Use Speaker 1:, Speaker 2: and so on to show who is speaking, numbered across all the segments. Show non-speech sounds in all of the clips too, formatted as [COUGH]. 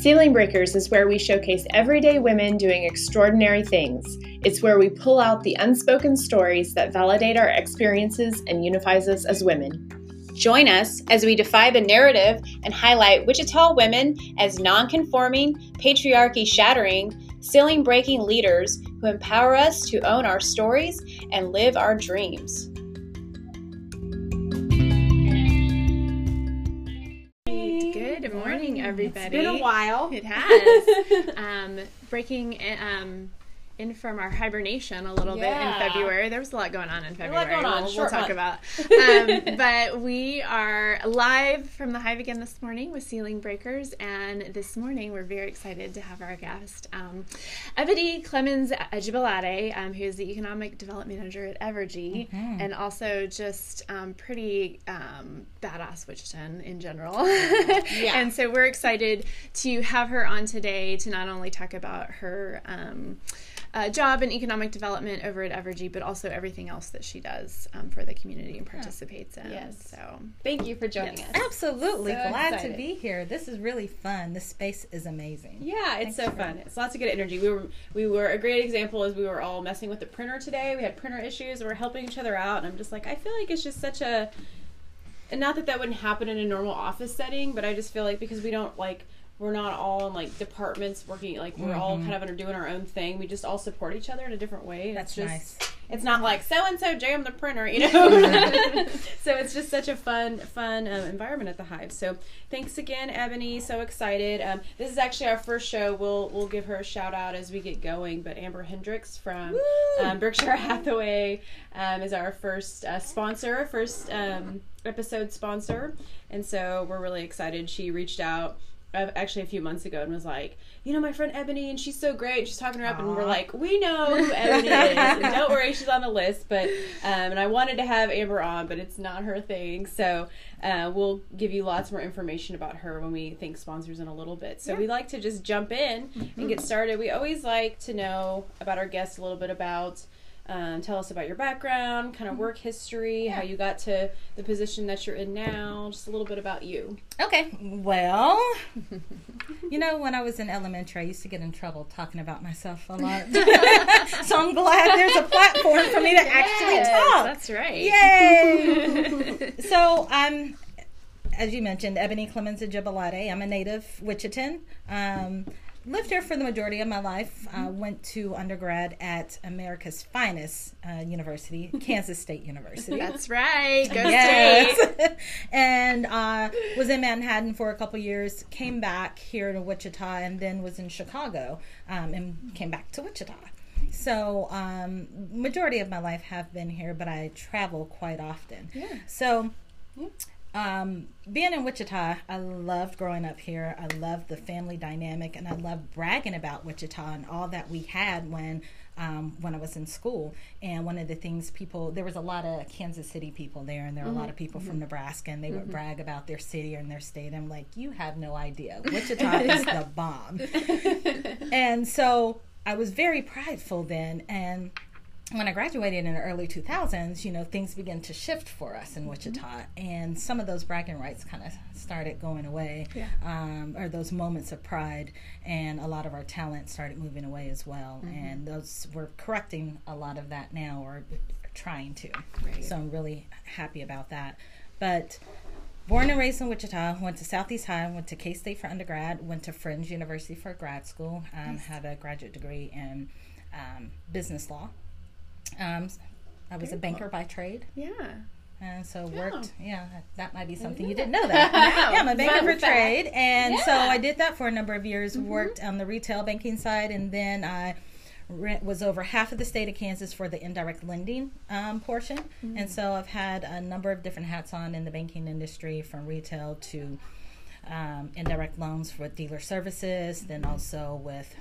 Speaker 1: Ceiling Breakers is where we showcase everyday women doing extraordinary things. It's where we pull out the unspoken stories that validate our experiences and unifies us as women.
Speaker 2: Join us as we defy the narrative and highlight Wichita women as non-conforming, patriarchy shattering, ceiling breaking leaders who empower us to own our stories and live our dreams.
Speaker 1: Everybody.
Speaker 3: It's been a while.
Speaker 1: It has. [LAUGHS] um, breaking um, in from our hibernation a little
Speaker 3: Yeah.
Speaker 1: bit in February. There was a lot going on in
Speaker 3: a
Speaker 1: February.
Speaker 3: lot going on.
Speaker 1: We'll, we'll talk
Speaker 3: month.
Speaker 1: about. [LAUGHS] Um, but we are live from the Hive again this morning with Ceiling Breakers, and this morning we're very excited to have our guest, um, Ebony Clemens Ajibalade, um, who is the Economic Development Manager at Evergy,
Speaker 3: Mm-hmm.
Speaker 1: and also just um, pretty um, badass Wichitan in general. [LAUGHS] And so we're excited to have her on today to not only talk about her um, uh, job and economic development over at Evergy, but also everything else that she does um, for the community and participates in.
Speaker 3: Yes.
Speaker 1: So
Speaker 3: Thank you for joining
Speaker 1: Yes.
Speaker 3: us.
Speaker 4: Absolutely.
Speaker 3: So
Speaker 4: Glad
Speaker 3: excited.
Speaker 4: to be here. This is really fun. This space is amazing.
Speaker 3: Yeah, it's so fun. It's lots of good energy. We were we were a great example as we were all messing with the printer today. We had printer issues. and We're helping each other out, and I'm just like, I feel like it's just such a, and not that that wouldn't happen in a normal office setting, but I just feel like because we don't like. We're not all in like departments working like we're all kind of under doing our own thing. We just all support each other in a different way.
Speaker 4: That's
Speaker 3: it's just,
Speaker 4: nice.
Speaker 3: It's not like so and so jam the printer, you know. [LAUGHS] [LAUGHS] so it's just such a fun, fun um, environment at the Hive. So thanks again, Ebony. So excited. Um, this is actually our first show. We'll we'll give her a shout out as we get going. But Amber Hendricks from um, Berkshire Hathaway um, is our first uh, sponsor, first um, episode sponsor, and so we're really excited. She reached out. Actually, a few months ago, and was like, you know, my friend Ebony, and she's so great. She's talking her up, and we're like, we know who [LAUGHS] Ebony is, and don't worry, she's on the list. But um, and I wanted to have Amber on, but it's not her thing. So uh, we'll give you lots more information about her when we think sponsors in a little bit. So we like to just jump in and get started. We always like to know about our guests a little bit about. Um, tell us about your background, kind of work history, how you got to the position that you're in now, just a little bit about you.
Speaker 4: Okay. Well, [LAUGHS] you know, when I was in elementary, I used to get in trouble talking about myself a lot. [LAUGHS] so I'm glad there's a platform for me to actually talk.
Speaker 1: that's right.
Speaker 4: Yay! so I'm, as you mentioned, Ebony Clemens Ajibalade. I'm a native Wichitan. Um, lived here for the majority of my life. Uh, went to undergrad at America's finest uh, university, [LAUGHS] Kansas State University.
Speaker 1: That's right. Go State.
Speaker 4: Yes. [LAUGHS] and uh, was in Manhattan for a couple years, came back here to Wichita, and then was in Chicago um, and came back to Wichita. So, um, majority of my life have been here, but I travel quite often.
Speaker 1: Yeah.
Speaker 4: So, um, being in Wichita, I loved growing up here. I loved the family dynamic, and I loved bragging about Wichita and all that we had when um, when I was in school. And one of the things people there was a lot of Kansas City people there, and there were a lot of people from Nebraska, and they would brag about their city and their state. I'm like, you have no idea. [LAUGHS] Wichita is the bomb. [LAUGHS] and so I was very prideful then, and when I graduated in the early 2000s, you know, things began to shift for us in Wichita, and some of those bragging rights kind of started going away,
Speaker 1: Yeah.
Speaker 4: um, or those moments of pride, and a lot of our talent started moving away as well. And those we're correcting a lot of that now, or trying to.
Speaker 1: Right.
Speaker 4: So I'm really happy about that. But born and raised in Wichita, went to Southeast High, went to K State for undergrad, went to Friends University for grad school, um, had a graduate degree in um, business law. Um, I was a banker by trade,
Speaker 1: Yeah.
Speaker 4: and so worked. Yeah, that, that might be something you didn't know that. [LAUGHS] yeah, I'm a banker for
Speaker 3: fact.
Speaker 4: trade, and so I did that for a number of years. Worked on the retail banking side, and then I was over half of the state of Kansas for the indirect lending um, portion. And so I've had a number of different hats on in the banking industry, from retail to um, indirect loans for dealer services, then also with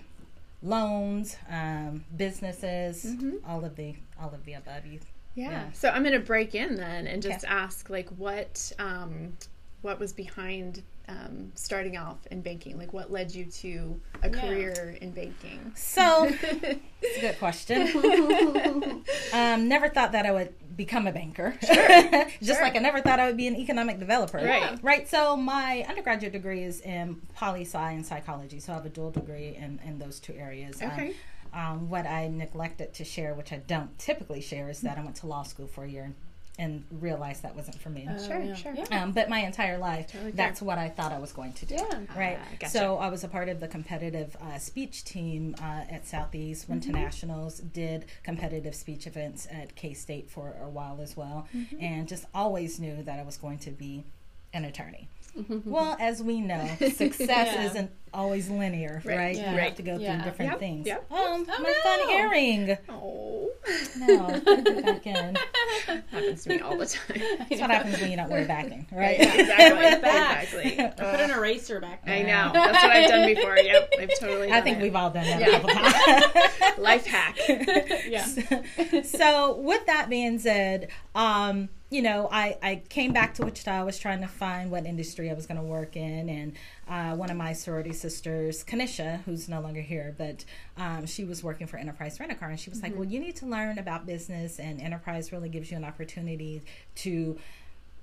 Speaker 4: loans, um, businesses, all of the all of the above. You
Speaker 1: Yeah.
Speaker 4: Yeah.
Speaker 1: So I'm going to break in then and just
Speaker 4: Okay.
Speaker 1: ask, like, what um, what was behind um, starting off in banking? Like, what led you to a yeah. career in banking?
Speaker 4: So, [LAUGHS] it's a good question. [LAUGHS] um, never thought that I would become a banker. [LAUGHS] Sure. Just sure. like I never thought I would be an economic developer.
Speaker 1: Right.
Speaker 4: Right. So, my undergraduate degree is in poli sci and psychology. So, I have a dual degree in, in those two areas.
Speaker 1: Um, okay.
Speaker 4: Um, um, what I neglected to share, which I don't typically share, is that I went to law school for a year and realized that wasn't for me.
Speaker 1: Uh, sure, yeah. sure.
Speaker 4: Um, but my entire life, totally that's what I thought I was going to do.
Speaker 1: Yeah.
Speaker 4: Right. Uh, gotcha. So I was a part of the competitive uh, speech team uh, at Southeast. Went mm-hmm. to nationals. Did competitive speech events at K State for a while as well, mm-hmm. and just always knew that I was going to be an attorney. Mm-hmm. Well, as we know, [LAUGHS] success yeah. isn't always linear, right? right? Yeah. You have to go yeah. through different
Speaker 1: yep.
Speaker 4: things.
Speaker 1: Yep.
Speaker 4: Oh, oh, my no. fun earring. [LAUGHS]
Speaker 1: Oh.
Speaker 4: No, put it back in. [LAUGHS]
Speaker 1: happens to me all the time.
Speaker 4: That's what happens when you don't wear backing, right?
Speaker 1: Yeah, exactly. exactly.
Speaker 3: Uh, put an eraser back
Speaker 1: there. I know. That's what I've done before. Yep, I've totally I
Speaker 4: think
Speaker 1: it.
Speaker 4: we've all done that yeah. a couple times.
Speaker 1: Life hack.
Speaker 3: yeah.
Speaker 4: So, so, with that being said, um, you know, I, I came back to Wichita. I was trying to find what industry I was going to work in. And uh, one of my sorority sisters, Kanisha, who's no longer here, but um, she was working for Enterprise Rent a Car. And she was mm-hmm. like, Well, you need to learn about business, and Enterprise really gives you an opportunity to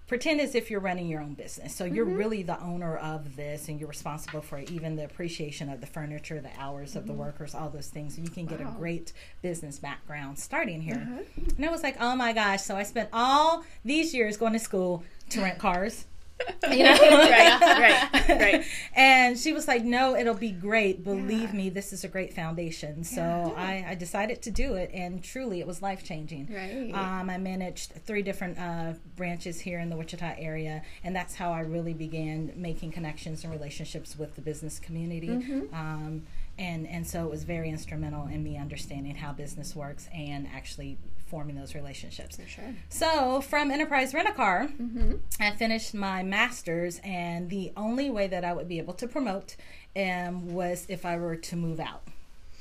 Speaker 4: pretend as if you're running your own business. So you're mm-hmm. really the owner of this and you're responsible for even the appreciation of the furniture, the hours mm-hmm. of the mm-hmm. workers, all those things. You can get a great business background starting here. Mm-hmm. And I was like, oh my gosh. So I spent all these years going to school to rent cars. [LAUGHS]
Speaker 1: you know? right, right, [LAUGHS] right.
Speaker 4: And she was like, "No, it'll be great. Believe yeah. me, this is a great foundation." So yeah. I, I, decided to do it, and truly, it was life changing.
Speaker 1: Right.
Speaker 4: Um, I managed three different uh, branches here in the Wichita area, and that's how I really began making connections and relationships with the business community. Mm-hmm. Um, and and so it was very instrumental in me understanding how business works and actually forming those relationships.
Speaker 1: For sure.
Speaker 4: So from Enterprise Rent a Car, mm-hmm. I finished my master's, and the only way that I would be able to promote um, was if I were to move out.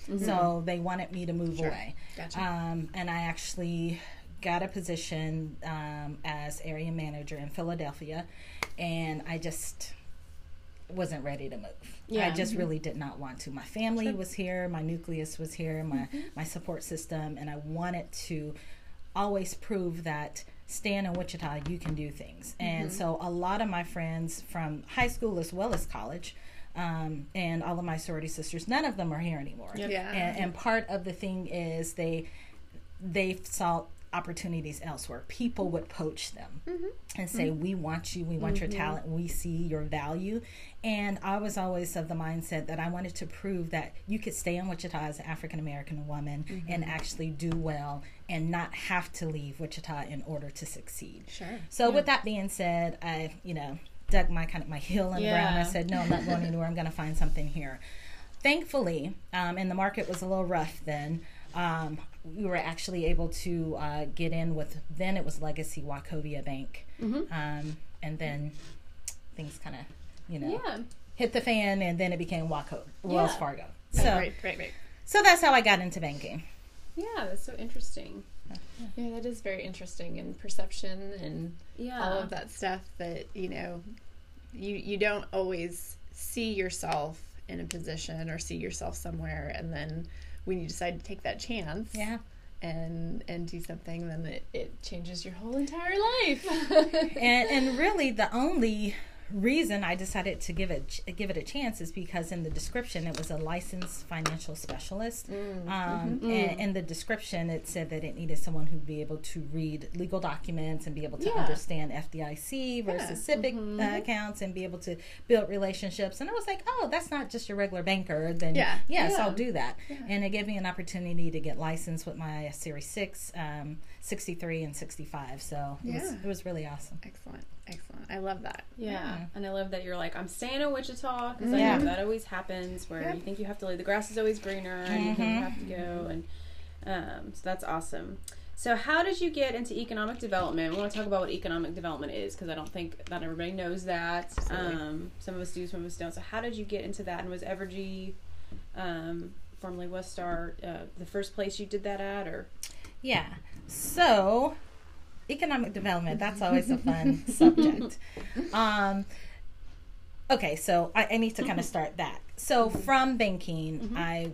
Speaker 4: Mm-hmm. So they wanted me to move
Speaker 1: sure.
Speaker 4: away.
Speaker 1: Gotcha.
Speaker 4: Um, and I actually got a position um, as area manager in Philadelphia, and I just wasn't ready to move. Yeah. I just mm-hmm. really did not want to. My family sure. was here, my nucleus was here, my mm-hmm. my support system, and I wanted to always prove that staying in Wichita, you can do things. Mm-hmm. And so a lot of my friends from high school as well as college. Um, and all of my sorority sisters, none of them are here anymore.
Speaker 1: Yep. Yeah.
Speaker 4: And, and part of the thing is they they saw opportunities elsewhere. People would poach them mm-hmm. and say, mm-hmm. We want you, we want mm-hmm. your talent, we see your value. And I was always of the mindset that I wanted to prove that you could stay in Wichita as an African American woman mm-hmm. and actually do well and not have to leave Wichita in order to succeed.
Speaker 1: Sure.
Speaker 4: So, yeah. with that being said, I, you know, dug my kind of my heel in the yeah. ground. I said, No, I'm not going [LAUGHS] anywhere. I'm going to find something here. Thankfully, um, and the market was a little rough then. Um, we were actually able to uh, get in with then it was Legacy Wachovia Bank, mm-hmm. um, and then things kind of you know
Speaker 1: yeah.
Speaker 4: hit the fan, and then it became Waco Wells
Speaker 1: yeah.
Speaker 4: Fargo.
Speaker 1: So right, right, right.
Speaker 4: So that's how I got into banking.
Speaker 1: Yeah, that's so interesting. Yeah, that is very interesting and perception and yeah. all of that stuff that you know you you don't always see yourself in a position or see yourself somewhere and then when you decide to take that chance
Speaker 4: yeah.
Speaker 1: and and do something then it, it changes your whole entire life. [LAUGHS]
Speaker 4: And and really the only reason I decided to give it give it a chance is because in the description it was a licensed financial specialist. Mm, um, mm-hmm, and in the description it said that it needed someone who'd be able to read legal documents and be able to yeah. understand FDIC versus yeah. SIPC mm-hmm. uh, accounts and be able to build relationships. And I was like, oh, that's not just your regular banker. Then
Speaker 1: yeah.
Speaker 4: yes, yeah. I'll do that. And it gave me an opportunity to get licensed with my Series Six. Um, 63 and 65 so it, was, it was really awesome
Speaker 1: excellent Excellent. I love that.
Speaker 3: Yeah. yeah. And I love that you're like, I'm staying in Wichita because yeah. I know that always happens where yep. you think you have to leave. The grass is always greener and mm-hmm. you think you have to go. And um, so that's awesome. So, how did you get into economic development? We want to talk about what economic development is because I don't think not everybody knows that. Um, some of us do, some of us don't. So, how did you get into that? And was Evergy, um, formerly Westar, uh, the first place you did that at, or?
Speaker 4: Yeah. So, economic development. That's always a fun [LAUGHS] subject. Um, okay, so I, I, need to kind of start that. So from banking, mm-hmm. I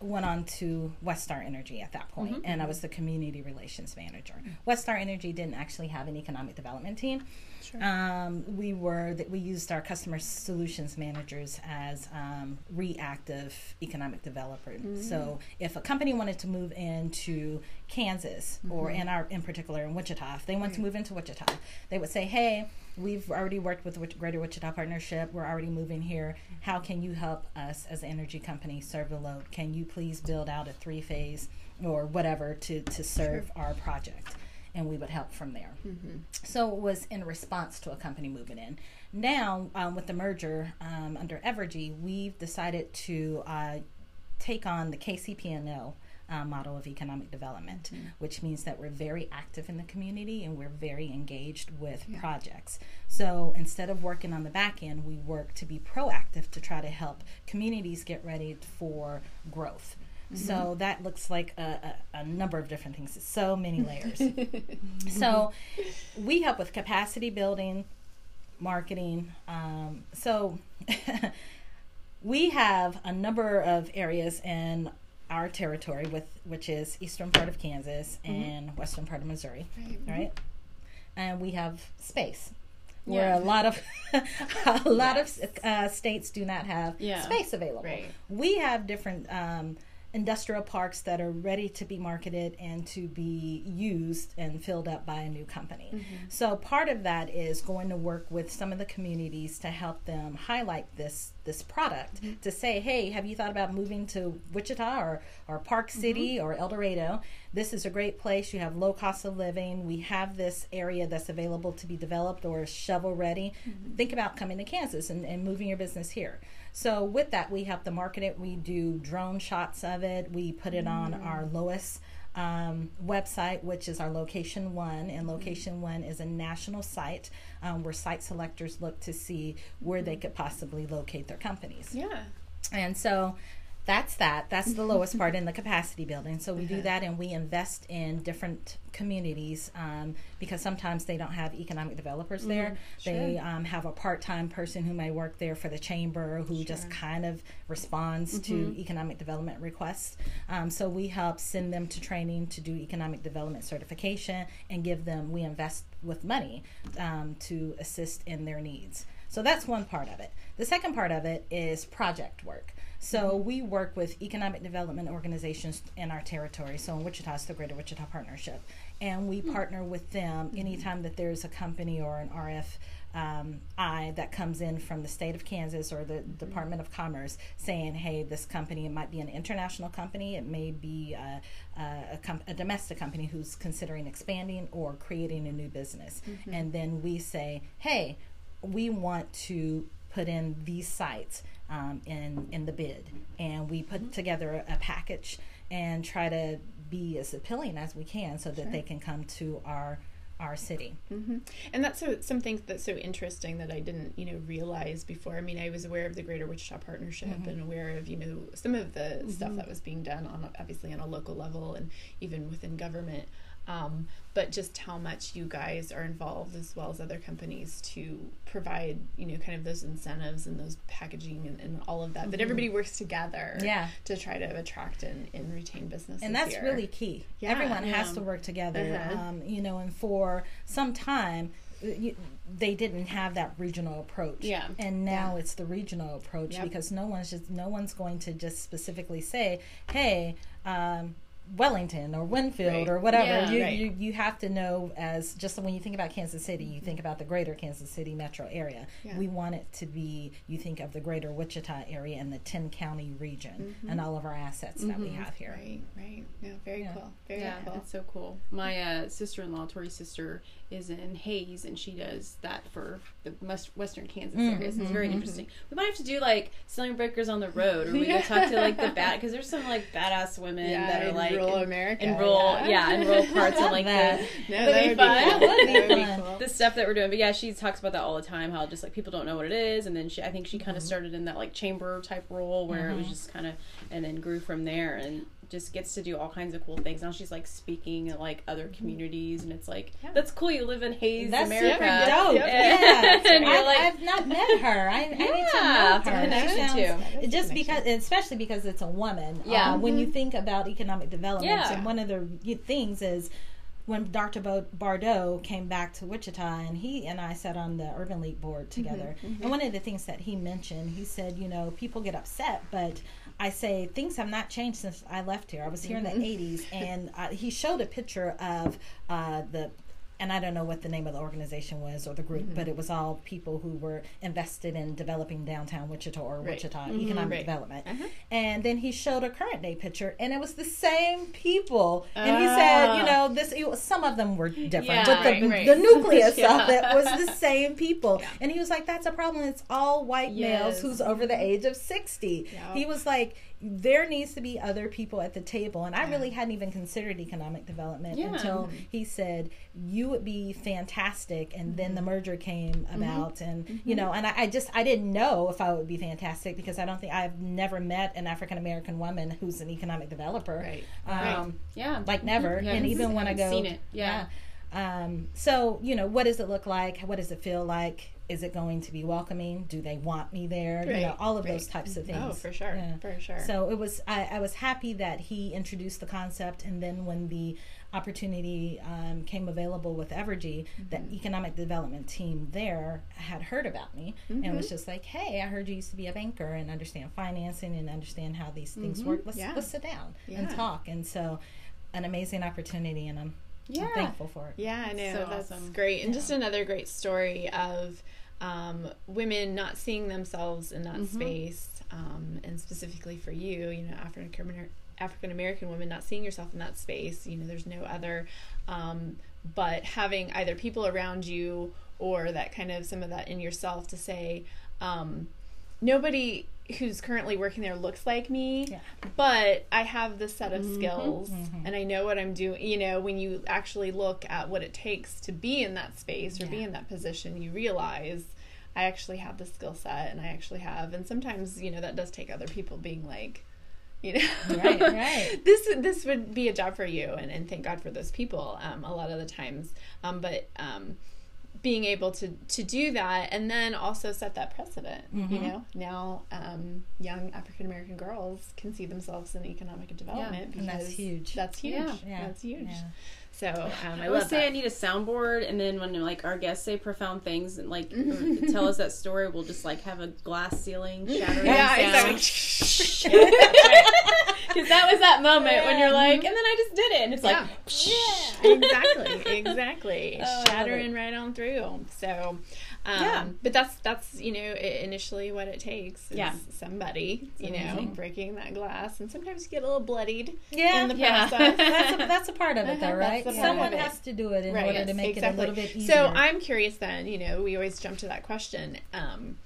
Speaker 4: went on to Westar Energy at that point, mm-hmm. and I was the community relations manager. Westar Energy didn't actually have an economic development team. Sure. Um, we were that we used our customer solutions managers as um, reactive economic developers. Mm-hmm. So if a company wanted to move into Kansas mm-hmm. or in our in particular in Wichita, if they want to move into Wichita, they would say, "Hey, we've already worked with the Greater Wichita Partnership. We're already moving here. How can you help us as an energy company serve the load? Can you please build out a three phase or whatever to, to serve sure. our project? And we would help from there. Mm-hmm. So it was in response to a company moving in. Now, um, with the merger um, under Evergy, we've decided to uh, take on the KCP&L uh, model of economic development, mm-hmm. which means that we're very active in the community and we're very engaged with yeah. projects. So instead of working on the back end, we work to be proactive to try to help communities get ready for growth. Mm-hmm. So that looks like a, a, a, number of different things. So many [LAUGHS] layers. so we help with capacity building, marketing. Um, so [LAUGHS] we have a number of areas in our territory, with which is eastern part of Kansas mm-hmm. and western part of Missouri, right? right? And we have space. Yeah. Where a lot of [LAUGHS] a lot yes. of uh, states do not have yeah. space available. Right. We have different um, industrial parks that are ready to be marketed and to be used and filled up by a new company. Mm-hmm. So part of that is going to work with some of the communities to help them highlight this this product mm-hmm. to say, hey, have you thought about moving to Wichita or, or Park mm-hmm. City mm-hmm. or El Dorado? This is a great place. You have low cost of living. We have this area that's available to be developed or shovel ready. Mm-hmm. Think about coming to Kansas and, and moving your business here. So with that, we help to market it. We do drone shots of it. We put it on mm. our LOIS um, website, which is our Location One, and Location One is a national site um, where site selectors look to see where they could possibly locate their companies.
Speaker 1: Yeah.
Speaker 4: And so that's that. That's the LOIS part in the capacity building. So we do that and we invest in different communities um, because sometimes they don't have economic developers there. Mm, sure. They um, have a part time person who may work there for the chamber who sure. just kind of responds mm-hmm. to economic development requests. Um, so we help send them to training to do economic development certification and give them, we invest with money um, to assist in their needs. So that's one part of it. The second part of it is project work. So we work with economic development organizations in our territory. So in Wichita, it's the Greater Wichita Partnership, and we mm-hmm. partner with them mm-hmm. anytime that there's a company or an RF. Um, I that comes in from the state of Kansas or the mm-hmm. Department of Commerce saying, hey, this company, it might be an international company, it may be a, a, com- a domestic company who's considering expanding or creating a new business. Mm-hmm. And then we say, hey, we want to put in these sites um, in in the bid, and we put mm-hmm. together a, a, package and try to be as appealing as we can so that sure. they can come to our our city.
Speaker 1: Mm-hmm. And that's so, something that's so interesting that I didn't, you know, realize before. I mean, I was aware of the Greater Wichita Partnership mm-hmm. and aware of, you know, some of the mm-hmm. stuff that was being done on obviously on a local level and even within government. Um, but just how much you guys are involved as well as other companies to provide, you know, kind of those incentives and those packaging and, and all of that. Mm-hmm. That everybody works together
Speaker 4: yeah.
Speaker 1: to try to attract and, and retain business.
Speaker 4: And that's
Speaker 1: here.
Speaker 4: really key. Yeah, Everyone yeah. has to work together, uh-huh. um, you know, and for some time, you, they didn't have that regional approach.
Speaker 1: Yeah.
Speaker 4: And now yeah. it's the regional approach yep. because no one's just no one's going to just specifically say, "Hey, um, Wellington or Winfield right. or whatever. Yeah, you, right. you you have to know as just when you think about Kansas City, you think about the greater Kansas City metro area. Yeah. We want it to be you think of the greater Wichita area and the ten county region mm-hmm. and all of our assets mm-hmm. that we mm-hmm. have here.
Speaker 1: Right, right. Yeah, very yeah. cool. Very
Speaker 3: yeah,
Speaker 1: cool.
Speaker 3: It's so cool. My uh, sister in law, Tori's sister, is in Hays and she does that for the western Kansas mm-hmm. area. So it's very interesting. We might have to do like ceiling breakers on the road or we yeah. [LAUGHS] talk to like the bad because there's some like badass women that are like
Speaker 1: rural America.
Speaker 3: In rural, yeah, yeah in rural [LAUGHS] parts and like that. The, no, that would be fun. That would be. Cool. The stuff that we're doing, but yeah, she talks about that all the time. How just like people don't know what it is, and then she, I think she kind of mm-hmm. started in that like chamber type role where mm-hmm. it was mm-hmm. just kind of, and then grew from there. And just gets to do all kinds of cool things. Now she's like speaking at like other communities, and it's like yeah. that's cool. You live in Hays, that's America.
Speaker 4: Dope. Yep. [LAUGHS] Yeah, and you're like, I've not met her. I, yeah, I need to know her. She sounds, just because, especially because it's a woman. Yeah. Uh, mm-hmm. When you mm-hmm. think about economic development, yeah. and one of the things is when Dr. Bardo came back to Wichita, and he and I sat on the Urban League board mm-hmm, together, mm-hmm, and one of the things that he mentioned, he said, you know, people get upset, but I say things have not changed since I left here. I was here mm-hmm. in the '80s, mm-hmm. and uh, he showed a picture of uh, the and I don't know what the name of the organization was or the group, mm-hmm. but it was all people who were invested in developing downtown Wichita or right. Wichita mm-hmm. economic right. development. Uh-huh. And then he showed a current day picture, and it was the same people. And he said, you ah. know, this was, some of them were different, yeah, but the, right, the nucleus [LAUGHS] yeah. of it was the same people. Yeah. And he was like, that's a problem. It's all white yes. males who's over the age of sixty. He was like there needs to be other people at the table. And I really hadn't even considered economic development yeah. until he said, You would be fantastic. And then the mm-hmm. merger came mm-hmm. about. Mm-hmm. And, mm-hmm. you know, and I, I, just, I didn't know if I would be fantastic because I don't think I've never met an African American woman who's an economic developer.
Speaker 3: Right. Um, right. Yeah.
Speaker 4: Like never. Yeah, and even when I go,
Speaker 3: seen it. Yeah.
Speaker 4: yeah. Um, so, you know, what does it look like? What does it feel like? Is it going to be welcoming? Do they want me there? Right, you know, all of right. those types of oh, things.
Speaker 1: Oh, for sure, yeah. for sure.
Speaker 4: So it was. I, I, was happy that he introduced the concept, and then when the opportunity um, ccame available with Evergy, mm-hmm. the economic development team there had heard about me mm-hmm. and was just like, "Hey, I heard you used to be a banker and understand financing and understand how these things mm-hmm. work. Let's yeah. let's sit down yeah. and talk." And so, an amazing opportunity, and I'm yeah. I'm thankful for it.
Speaker 1: Yeah, I know. So that's awesome. great. And yeah. just another great story of um, women not seeing themselves in that mm-hmm. space, um, and specifically for you, you know, African African American women not seeing yourself in that space. You know, there's no other, um, but having either people around you or that kind of some of that in yourself to say, um, nobody who's currently working there looks like me, yeah. but I have this set of mm-hmm. skills mm-hmm. and I know what I'm doing. You know, when you actually look at what it takes to be in that space or yeah. be in that position, you realize I actually have the skill set and I actually have. And sometimes, you know, that does take other people being like, you know, right, right. [LAUGHS] this this would be a job for you, and, and thank God for those people. Um, a lot of the times, um, but um, being able to to do that and then also set that precedent mm-hmm. you know now um, young african american girls can see themselves in economic development
Speaker 4: yeah, and that's huge
Speaker 1: that's huge yeah, yeah. that's huge yeah. So um, I,
Speaker 3: I
Speaker 1: would
Speaker 3: say that. I need a soundboard, and then when like our guests say profound things and like [LAUGHS] tell us that story, we'll just like have a glass ceiling [LAUGHS] shattering yeah,
Speaker 1: exactly. [LAUGHS] [LAUGHS] Because that was that moment yeah. when you're like, and then I just did it, and it's yeah. like, yeah, exactly, exactly, [LAUGHS] oh, shattering right on through. So. Um, yeah. But that's that's you know initially what it takes. yeah. Somebody you know breaking that glass, and sometimes you get a little bloodied. Yeah. In the
Speaker 4: yeah. process. [LAUGHS] that's, a, that's a part of it, though, right? Someone has to do it in right, order yes, to make exactly. it a little bit easier.
Speaker 1: So I'm curious. Then you know we always jump to that question. Um,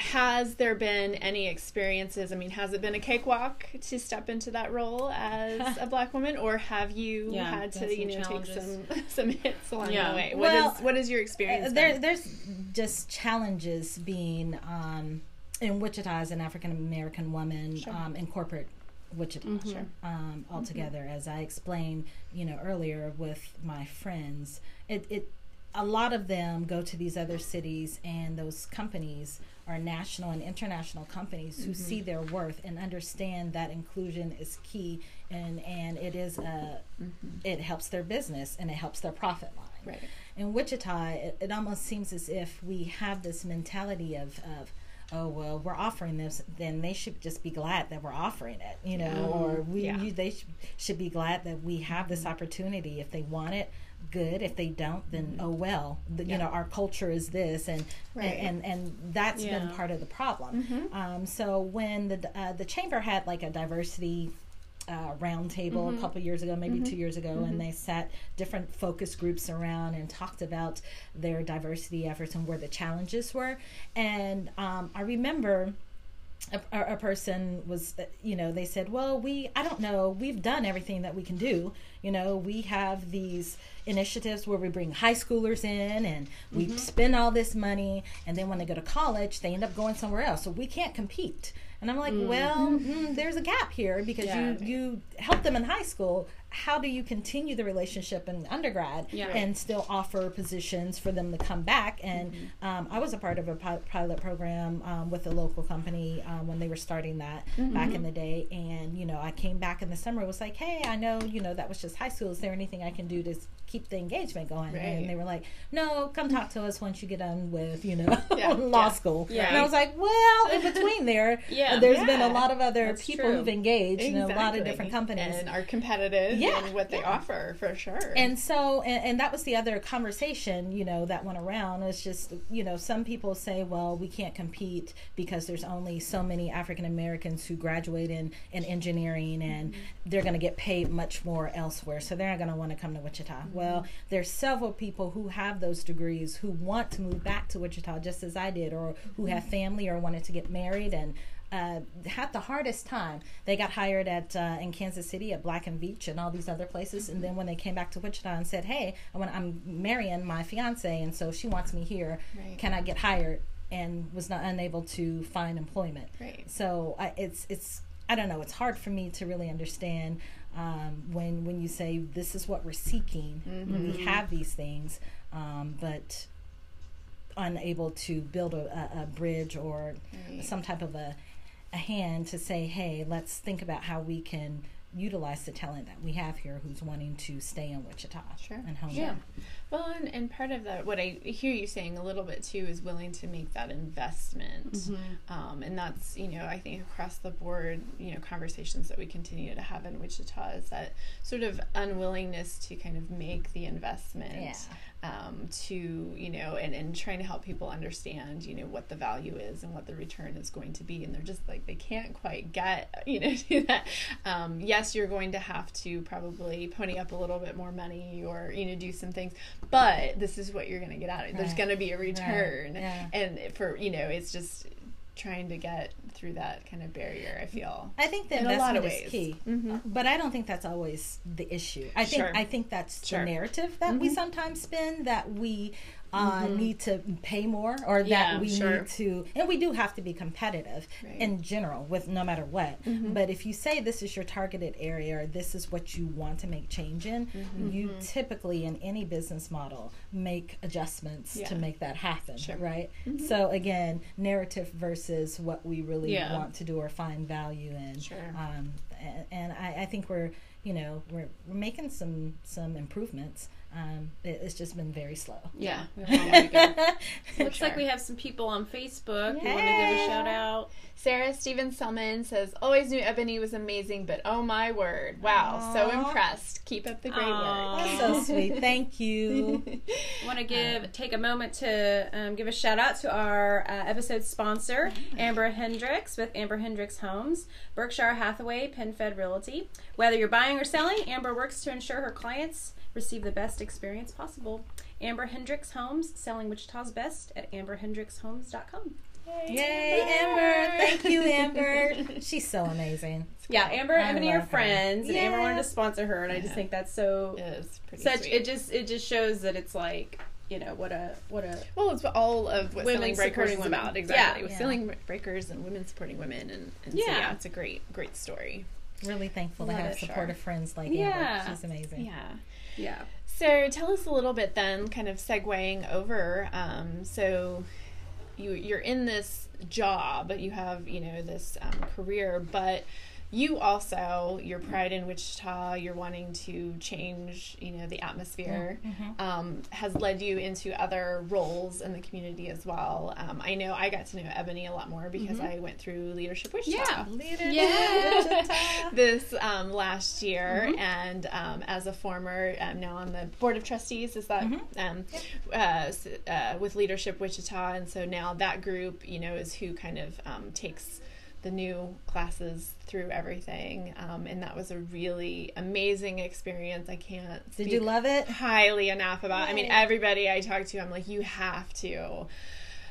Speaker 1: has there been any experiences? I mean, has it been a cakewalk to step into that role as [LAUGHS] a black woman, or have you yeah, had to, you know, take some [LAUGHS] some hits along yeah. the way? What well, is, what is your experience?
Speaker 4: Uh, there, there's just challenges being um, in Wichita as an African American woman sure. um, in corporate Wichita mm-hmm. um, mm-hmm. altogether. Mm-hmm. As I explained, you know, earlier with my friends, it, it a lot of them go to these other cities and those companies are national and international companies who mm-hmm. see their worth and understand that inclusion is key and and it is a mm-hmm. it helps their business and it helps their profit line
Speaker 1: right
Speaker 4: in wichita it, it almost seems as if we have this mentality of of oh well we're offering this then they should just be glad that we're offering it you know mm-hmm. or we yeah. you, they sh- should be glad that we have this opportunity if they want it good if they don't then mm-hmm. oh well the, yeah. you know our culture is this and right. and, and, and that's yeah. been part of the problem mm-hmm. um, so when the uh, the chamber had like a diversity uh, roundtable mm-hmm. a couple years ago, maybe mm-hmm. two years ago, mm-hmm. and they sat different focus groups around and talked about their diversity efforts and where the challenges were. And um, I remember a, a, person was you know they said well we i don't know we've done everything that we can do you know we have these initiatives where we bring high schoolers in and we mm-hmm. spend all this money and then when they go to college they end up going somewhere else so we can't compete and i'm like mm-hmm. well mm, there's a gap here because yeah. you you help them in high school how do you continue the relationship in undergrad yeah. and still offer positions for them to come back? And mm-hmm. um, I was a part of a pilot program um, with a local company um, when they were starting that mm-hmm. back in the day. And, you know, I came back in the summer, was like, hey, I know, you know, that was just high school. Is there anything I can do to keep the engagement going? Right. And they were like, no, come talk to us once you get done with, you know, yeah. [LAUGHS] law yeah. school. And I was like, well, in [LAUGHS] between there, yeah. there's been a lot of other That's people true. who've engaged exactly. in a lot of different companies.
Speaker 1: And are competitive yeah, and what they yeah. offer for sure.
Speaker 4: And so, and, and, that was the other conversation, you know, that went around. It's just, you know, some people say, well, we can't compete because there's only so many African Americans who graduate in, in engineering and mm-hmm. they're going to get paid much more elsewhere. So they're not going to want to come to Wichita. Mm-hmm. Well, there's several people who have those degrees who want to move back to Wichita just as I did, or who have mm-hmm. family or wanted to get married and uh, had the hardest time. They got hired at uh, in Kansas City at Black and Veatch and all these other places, and then when they came back to Wichita and said, "Hey, I want, I'm marrying my fiance, and so she wants me here. Right. Can I get hired?" and was not unable to find employment.
Speaker 1: Right.
Speaker 4: So I, it's it's I don't know. It's hard for me to really understand um, when when you say this is what we're seeking. Mm-hmm. We have these things, um, but unable to build a, a, a bridge or right. some type of a a hand to say, hey, let's think about how we can utilize the talent that we have here who's wanting to stay in Wichita
Speaker 1: sure.
Speaker 4: and home.
Speaker 1: Yeah. Well, and, and part of that, what I hear you saying a little bit too, is willing to make that investment. Mm-hmm. Um, and that's, you know, I think across the board, you know, conversations that we continue to have in Wichita is that sort of unwillingness to kind of make the investment. Yeah um, to you know and, and trying to help people understand you know what the value is and what the return is going to be and they're just like they can't quite get [LAUGHS] you know to that um, yes you're going to have to probably pony up a little bit more money or you know do some things but this is what you're going to get out of it right. there's going to be a return right. yeah. and for you know it's just trying to get through that kind of barrier. I feel.
Speaker 4: I think the in investment is key, mm-hmm. but I don't think that's always the issue. I think
Speaker 1: sure.
Speaker 4: I think that's sure. the narrative that mm-hmm. we sometimes spin that we uh, mm-hmm. need to pay more or yeah, that we sure. need to and we do have to be competitive right. in general with no matter what mm-hmm. but if you say this is your targeted area or this is what you want to make change in mm-hmm. you mm-hmm. typically in any business model make adjustments yeah. to make that happen sure. right mm-hmm. so again narrative versus what we really yeah. want to do or find value in
Speaker 1: sure.
Speaker 4: um, and, and I, I think we're you know we're, we're making some some improvements um, it, it's just been very slow.
Speaker 3: Yeah. Oh [LAUGHS] Looks sure. like we have some people on Facebook who want to give a shout out.
Speaker 1: Sarah Steven Selman says, "Always knew Ebony was amazing, but oh my word, wow, Aww. so impressed. Keep up the great Aww.
Speaker 4: work. so sweet. Thank you.
Speaker 3: I Want to give um, take a moment to um, give a shout out to our uh, episode sponsor, Amber Hendricks with Amber Hendricks Homes, Berkshire Hathaway, PenFed Realty. Whether you're buying or selling, Amber works to ensure her clients." Receive the best experience possible. Amber Hendricks Homes, selling Wichita's best at amberhendrickshomes.com.
Speaker 4: Yay, Yay Amber. Amber. Thank you, [LAUGHS] Amber. She's so amazing.
Speaker 3: Yeah, Amber and Ebony are friends, her. and yeah. Amber wanted to sponsor her, and yeah. I just think that's so.
Speaker 1: It is pretty
Speaker 3: such.
Speaker 1: Sweet.
Speaker 3: It just it just shows that it's like you know what a what a
Speaker 1: well it's all of what women breakers is about exactly yeah. with yeah. Ceiling Breakers and women supporting women and, and yeah. So, yeah it's a great great story
Speaker 4: really thankful Love to have supportive sure. friends like yeah. Amber she's amazing
Speaker 1: yeah
Speaker 3: yeah.
Speaker 1: So tell us a little bit then, kind of segueing over. Um, so you you're in this job, you have you know this um, career, but you also your pride in Wichita, you're wanting to change, you know, the atmosphere, mm-hmm. um, has led you into other roles in the community as well. Um, I know I got to know Ebony a lot more because mm-hmm. I went through Leadership Wichita.
Speaker 3: Yeah,
Speaker 1: Leadership yeah. [LAUGHS] this um, last year, mm-hmm. and um, as a former um, now on the board of trustees, is that mm-hmm. um, uh, uh, with Leadership Wichita, and so now that group, you know, is who kind of takes the new classes through everything um, and that was a really amazing experience i can't
Speaker 4: did you love it
Speaker 1: highly enough about Yay. i mean everybody i talk to i'm like you have to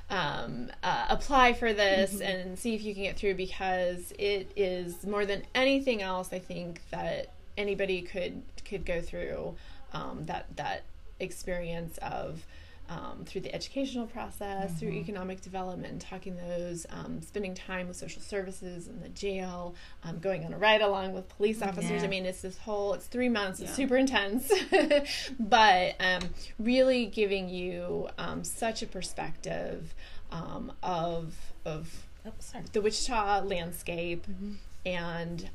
Speaker 1: um, uh, apply for this mm-hmm. and see if you can get through because it is more than anything else. I think that anybody could could go through um, that that experience of um, through the educational process, mm-hmm. through economic development, and talking those, um, spending time with social services in the jail, um, going on a ride along with police officers. Yeah. I mean, it's this whole, it's three months, it's super intense, [LAUGHS] but um, really giving you um, such a perspective um, of, of oh, the Wichita landscape mm-hmm. and,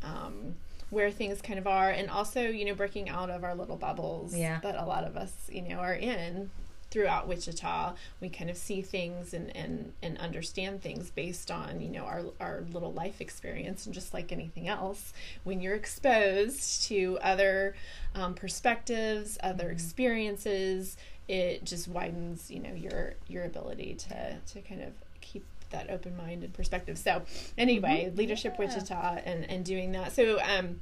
Speaker 1: where things kind of are and also you know breaking out of our little bubbles yeah. that a lot of us you know are in throughout Wichita, we kind of see things and, and, and understand things based on, you know, our, our little life experience. And just like anything else, when you're exposed to other um, perspectives, other mm-hmm. experiences, it just widens, you know, your, your ability to, to kind of keep that open mind and perspective. So anyway, mm-hmm. leadership yeah. Wichita and, and doing that. So, um,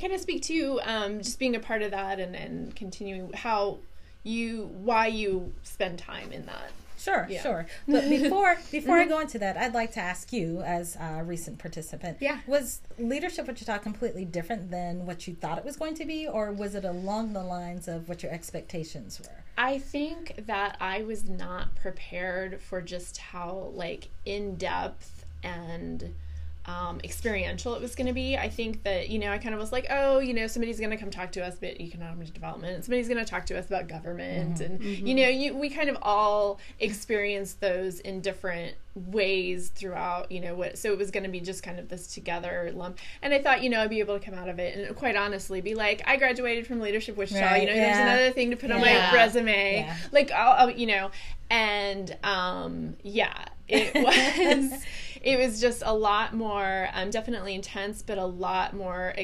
Speaker 1: kind of speak to um, just being a part of that and, and continuing how you why you spend time in that.
Speaker 4: Sure, yeah. sure. But [LAUGHS] before before I mm-hmm. go into that, I'd like to ask you, as a recent participant,
Speaker 1: yeah,
Speaker 4: was leadership what you Wichita completely different than what you thought it was going to be, or was it along the lines of what your expectations were?
Speaker 1: I think that I was not prepared for just how like in depth and um, experiential it was going to be. I think that, you know, I kind of was like, oh, you know, somebody's going to come talk to us about economic development. Somebody's going to talk to us about government. Mm-hmm. And, mm-hmm. you know, you, we kind of all experienced those in different ways throughout, you know, what, so it was going to be just kind of this together lump. And I thought, you know, I'd be able to come out of it and quite honestly be like, I graduated from Leadership Wichita, right, you know, yeah. there's another thing to put yeah. on my resume. Yeah. Like, I'll, I'll, you know, and um, yeah, it [LAUGHS] was it was just a lot more um, definitely intense but a lot more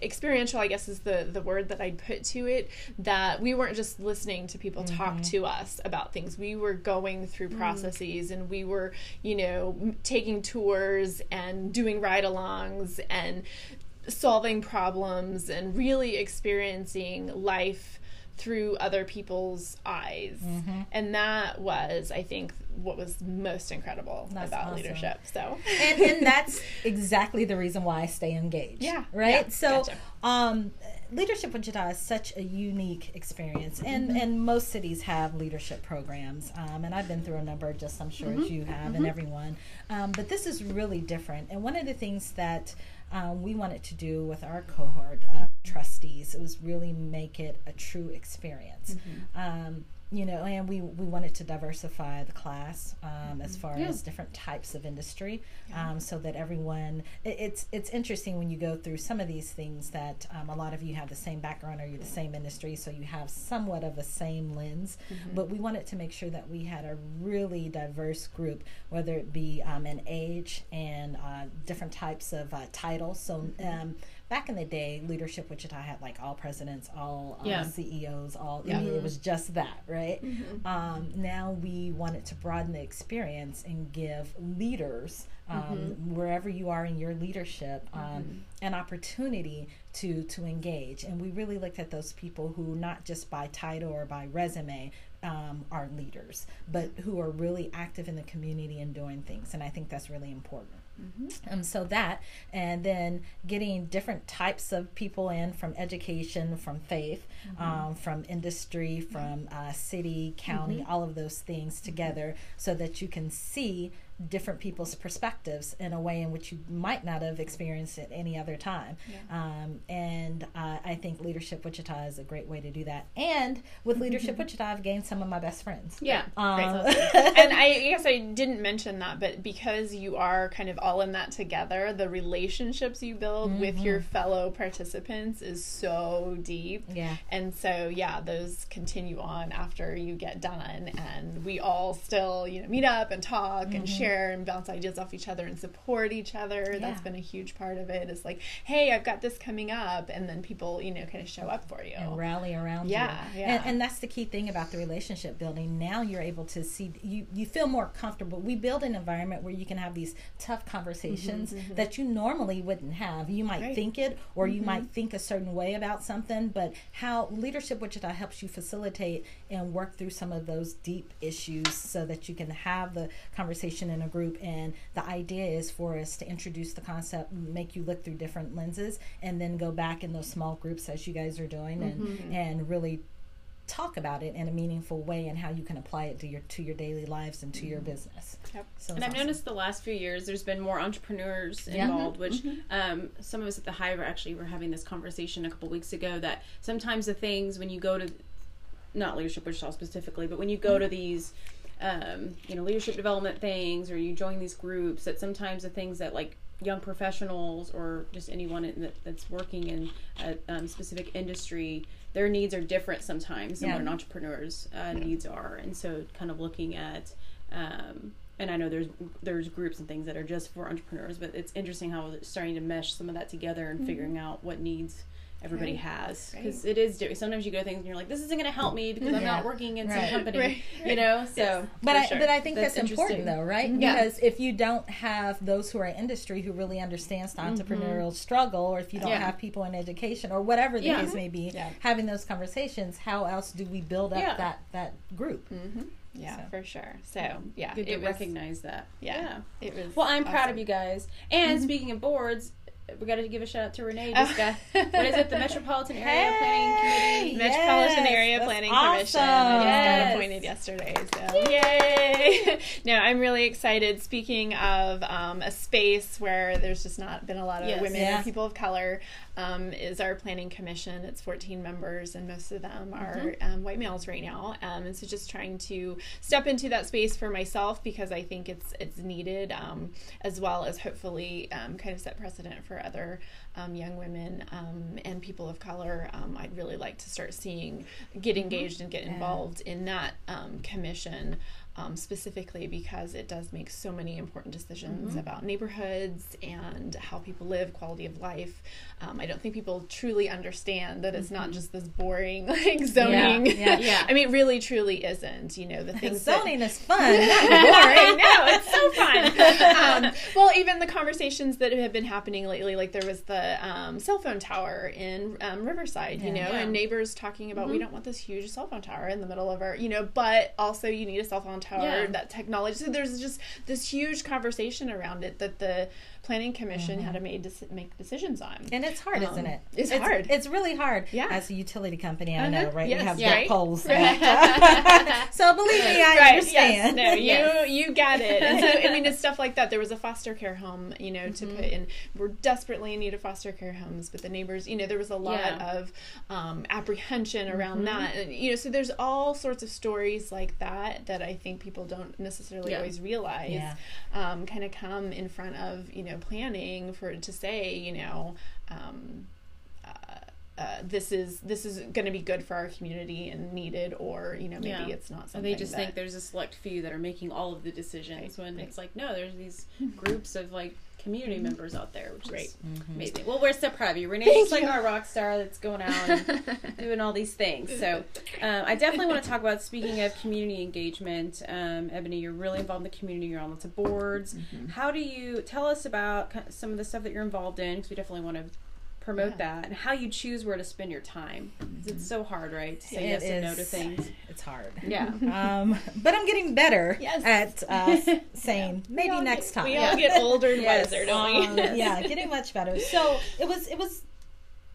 Speaker 1: experiential i guess is the the word that i'd put to it that we weren't just listening to people mm-hmm. talk to us about things we were going through mm. processes mm-hmm. and we were you know taking tours and doing ride-alongs and solving problems and really experiencing life through other people's eyes. Mm-hmm. And that was, I think, what was most incredible that's about awesome. leadership. So,
Speaker 4: and, and, that's exactly the reason why I stay engaged.
Speaker 1: Yeah.
Speaker 4: Right. Yeah, so, gotcha. um, leadership Wichita is such a unique experience, and mm-hmm. and most cities have leadership programs. Um, and I've been through a number, just I'm sure mm-hmm. as you have, and mm-hmm. everyone. Um, but this is really different. And one of the things that um, we wanted to do with our cohort uh, trustees was really make it a true experience. Mm-hmm. Um, you know, and we, we wanted to diversify the class um, mm-hmm. as far yeah. as different types of industry, yeah. um, so that everyone. It, it's it's interesting when you go through some of these things that um, a lot of you have the same background or you're the same industry, so you have somewhat of a same lens. Mm-hmm. But we wanted to make sure that we had a really diverse group, whether it be um, in age and uh, different types of uh, titles. So mm-hmm. Um, back in the day, leadership Wichita had like all presidents, all uh, yeah. CEOs, all. Yeah. I mean, it was just that, right? Mm-hmm. Um, now we wanted to broaden the experience and give leaders, um, mm-hmm. wherever you are in your leadership, um, mm-hmm. an opportunity to to engage. And we really looked at those people who not just by title or by resume. Um, are leaders, but who are really active in the community and doing things. And I think that's really important. Mm-hmm. Um, so that, and then getting different types of people in from education, from faith, mm-hmm. um, from industry, from uh, city, county, mm-hmm. all of those things together so that you can see different people's perspectives in a way in which you might not have experienced it any other time. Yeah. Um, and uh, I think Leadership Wichita is a great way to do that. And with Leadership [LAUGHS] Wichita, I've gained some of my best friends.
Speaker 1: Yeah. Um, [LAUGHS] and I guess I didn't mention that, but because you are kind of all in that together, the relationships you build mm-hmm. with your fellow participants is so deep.
Speaker 4: Yeah.
Speaker 1: And so, yeah, those continue on after you get done. And we all still, you know, meet up and talk mm-hmm. and share and bounce ideas off each other and support each other. Yeah. That's been a huge part of it. It's like, hey, I've got this coming up, and then people, you know, kind of show up for you
Speaker 4: and rally around
Speaker 1: yeah,
Speaker 4: you.
Speaker 1: Yeah,
Speaker 4: and, and that's the key thing about the relationship building. Now you're able to see you. You feel more comfortable. We build an environment where you can have these tough conversations mm-hmm, mm-hmm. that you normally wouldn't have. You might right. think it, or mm-hmm. you might think a certain way about something, but how leadership Wichita helps you facilitate and work through some of those deep issues so that you can have the conversation in a group. And the idea is for us to introduce the concept, make you look through different lenses, and then go back in those small groups as you guys are doing, and mm-hmm. and really talk about it in a meaningful way and how you can apply it to your to your daily lives and to your mm-hmm. business.
Speaker 3: Yep. So and I've awesome. noticed the last few years there's been more entrepreneurs involved, yeah. which mm-hmm. um, some of us at the Hive are actually were having this conversation a couple weeks ago that sometimes the things when you go to not leadership Wichita specifically, but when you go mm-hmm. to these um, you know leadership development things or you join these groups that sometimes the things that like young professionals or just anyone that, that's working in a um, specific industry their needs are different sometimes than yeah. what an entrepreneur's uh, needs are and so kind of looking at um, and I know there's there's groups and things that are just for entrepreneurs, but it's interesting how it's starting to mesh some of that together and mm-hmm. figuring out what needs everybody right. has because right. it is different. Sometimes you go to things and you're like, this isn't going to help me because I'm [LAUGHS] not working in right. some company, you know. So,
Speaker 4: but I sure. but I think that's, that's important though, right? Yeah. Because if you don't have those who are in industry who really understands the mm-hmm. entrepreneurial mm-hmm. struggle, or if you don't yeah. have people in education or whatever the yeah. case may be, yeah. having those conversations, how else do we build up that that group?
Speaker 1: Mm-hmm. Yeah, so. for sure. So yeah,
Speaker 3: good to was, recognize that.
Speaker 1: Yeah, it was.
Speaker 3: Well, I'm awesome. proud of you guys. And mm-hmm. speaking of boards, we got to give a shout out to Renee. [LAUGHS] This guy, what is it? The Metropolitan Area hey, Planning Committee.
Speaker 1: Metropolitan yes, Area Planning awesome. Commission. Yes. got appointed yesterday. So yay! [LAUGHS] no, I'm really excited. Speaking of um, a space where there's just not been a lot of yes. women yeah. or people of color, um, is our planning commission. It's 14 members, and most of them are mm-hmm. um, white males right now. Um, and so, just trying to step into that space for myself because I think it's it's needed, um, as well as hopefully um, kind of set precedent for other um, young women um, and people of color, um, I'd really like to start seeing get mm-hmm. engaged and get involved yeah. in that um, commission um, specifically because it does make so many important decisions mm-hmm. about neighborhoods and how people live, quality of life. Um, I don't think people truly understand that it's mm-hmm. not just this boring [LAUGHS] like zoning. Yeah, yeah, yeah. [LAUGHS] I mean, really, truly isn't. You know, the things [LAUGHS]
Speaker 4: zoning
Speaker 1: that,
Speaker 4: is fun, not boring.
Speaker 1: no, it's so fun. Um, well, even the conversations that have been happening lately, like there was the um, cell phone tower in um, Riverside, you know, and neighbors talking about mm-hmm. we don't want this huge cell phone tower in the middle of our, you know, but also you need a cell phone tower, yeah. that technology. So there's just this huge conversation around it that the planning commission mm-hmm. had to made to make decisions on.
Speaker 4: And it's hard, um, isn't it?
Speaker 1: It's, it's, hard.
Speaker 4: It's really hard.
Speaker 1: Yeah.
Speaker 4: As a utility company, I uh-huh. know, right?
Speaker 1: Yes.
Speaker 4: We have
Speaker 1: yeah.
Speaker 4: right. poles. Right. [LAUGHS] [LAUGHS] so believe me, I right. understand.
Speaker 1: Yes. No, you yes. you got it. And so I mean, it's stuff like that. There was a foster care home, you know, to mm-hmm. put in. We're desperately in need of foster care homes, but the neighbors, you know, there was a lot yeah. of um, apprehension around mm-hmm. that. And, you know, so there's all sorts of stories like that that I think people don't necessarily yeah. always realize. Yeah. Um, kind of come in front of you know planning for to say, you know, um, uh, uh, this is this is going to be good for our community and needed, or you know, maybe yeah. it's not. Something
Speaker 3: they just
Speaker 1: that,
Speaker 3: think there's a select few that are making all of the decisions right, when right. it's like no, there's these [LAUGHS] groups of like community mm-hmm. members out there, which Great. is mm-hmm. amazing. Well, we're so proud of you. Renee's like our rock star that's going out and [LAUGHS] doing all these things. So um, I definitely want to talk about, speaking of community engagement, um, Ebony, you're really involved in the community. You're on lots of boards. Mm-hmm. How do you tell us about some of the stuff that you're involved in? Because we definitely want to promote yeah. that and how you choose where to spend your time. Mm-hmm. It's so hard, right? To say it yes is, and no to things.
Speaker 4: It's hard.
Speaker 3: Yeah. [LAUGHS]
Speaker 4: um, but I'm getting better yes. at uh, [LAUGHS] saying yeah. maybe next
Speaker 1: get,
Speaker 4: time.
Speaker 1: We all get [LAUGHS] older and yes. wiser, don't we?
Speaker 4: Um, yeah, getting much better. So it was it was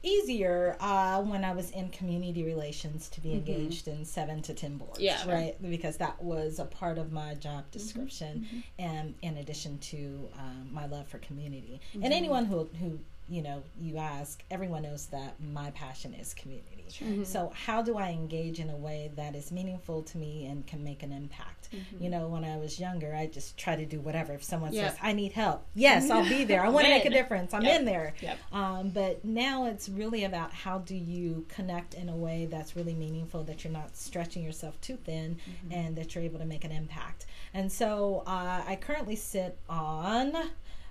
Speaker 4: easier uh, when I was in community relations to be mm-hmm. engaged in seven to ten boards.
Speaker 3: Yeah.
Speaker 4: Right? Because that was a part of my job mm-hmm. description mm-hmm. and in addition to um, my love for community. And mm-hmm. anyone who who you know, you ask, everyone knows that my passion is community. Mm-hmm. So, how do I engage in a way that is meaningful to me and can make an impact? Mm-hmm. You know, when I was younger, I just try to do whatever. If someone yep. says, I need help, yes, I'll be there. I [LAUGHS] want to make a difference. I'm yep. in there. Yep. Um, but now it's really about how do you connect in a way that's really meaningful, that you're not stretching yourself too thin, mm-hmm. and that you're able to make an impact. And so uh, I currently sit on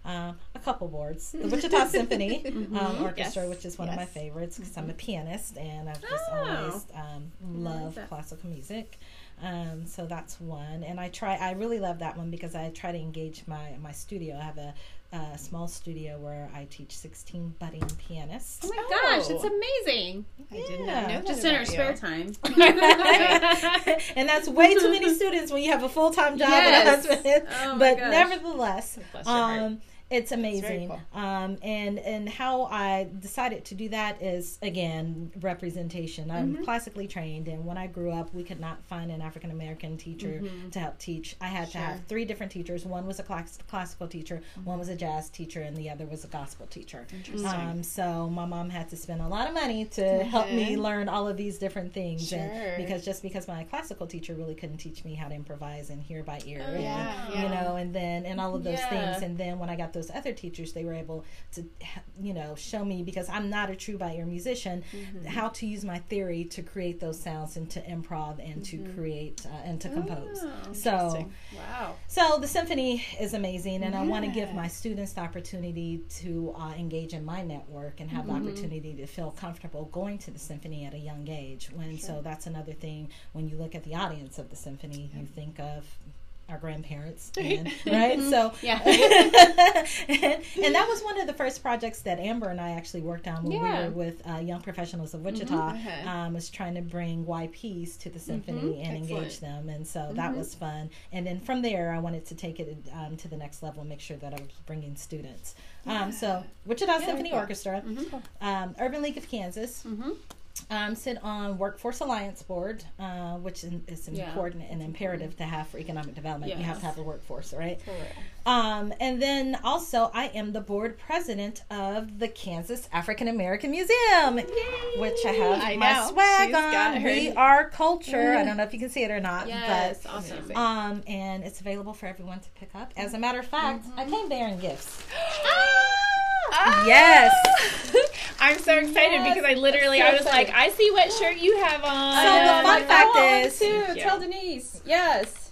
Speaker 4: uh, a couple boards. [LAUGHS] The Wichita Symphony mm-hmm. um, Orchestra, yes. which is one yes. of my favorites because mm-hmm. I'm a mm-hmm. pianist and I've just oh. always um, loved classical music. Um, so that's one, and I try. I really love that one because I try to engage my my studio. I have a, a small studio where I teach 16 budding pianists.
Speaker 3: Oh my oh. gosh, it's amazing! I yeah. did not know. Just in our spare time, [LAUGHS] [LAUGHS]
Speaker 4: and that's way too many students when you have a full time job yes. and a husband. Oh but gosh. nevertheless, um, it's amazing. Cool. Um, and and how I decided to do that is again representation. I'm mm-hmm. classically trained, and when I grew up, we could not find an African American teacher mm-hmm. to help teach. I had sure. to have three different teachers. One was a class- classical teacher, mm-hmm. one was a jazz teacher, and the other was a gospel teacher. Um, so my mom had to spend a lot of money to [LAUGHS] help me mm-hmm. learn all of these different things. Sure. And because just because my classical teacher really couldn't teach me how to improvise and hear by ear, oh, and, yeah. you know, and then and all of those yeah. things, and then when I got those other teachers, they were able to, you know, show me because I'm not a true by ear musician, mm-hmm. how to use my theory to create those sounds and to improv and mm-hmm. to create uh, and to compose. Oh, so, wow. So the symphony is amazing, and yeah. I want to give my students the opportunity to uh, engage in my network and have mm-hmm. the opportunity to feel comfortable going to the symphony at a young age. When sure. so that's another thing. When you look at the audience of the symphony, you think of our grandparents, [LAUGHS] and, right? Mm-hmm. So, yeah. [LAUGHS] and, and, that was one of the first projects that Amber and I actually worked on when yeah. we were with uh, Young Professionals of Wichita. Mm-hmm. Okay. Um, was trying to bring YPs to the symphony mm-hmm. and Excellent. engage them, and so that mm-hmm. was fun. And then from there, I wanted to take it um, to the next level and make sure that I was bringing students. Um, so Wichita yeah, Symphony. Orchestra, mm-hmm. um, Urban League of Kansas um, sit on Workforce Alliance Board, uh, which is, important yeah. and imperative to have for economic development. Yes. You have to have a workforce, right? Um, and then also, I am the board president of the Kansas African American Museum, Yay. which I have I my know. swag She's on. We are culture. Mm. I don't know if you can see it or not.
Speaker 3: Yes, but, awesome.
Speaker 4: Um, and it's available for everyone to pick up. As a matter of fact, mm-hmm. I came there in gifts. [GASPS] Yes. [LAUGHS]
Speaker 1: I'm so excited yes. because I literally so I was excited. like, I see what shirt you have on.
Speaker 4: So the fun fact oh, is,
Speaker 3: too. tell Denise. Yes.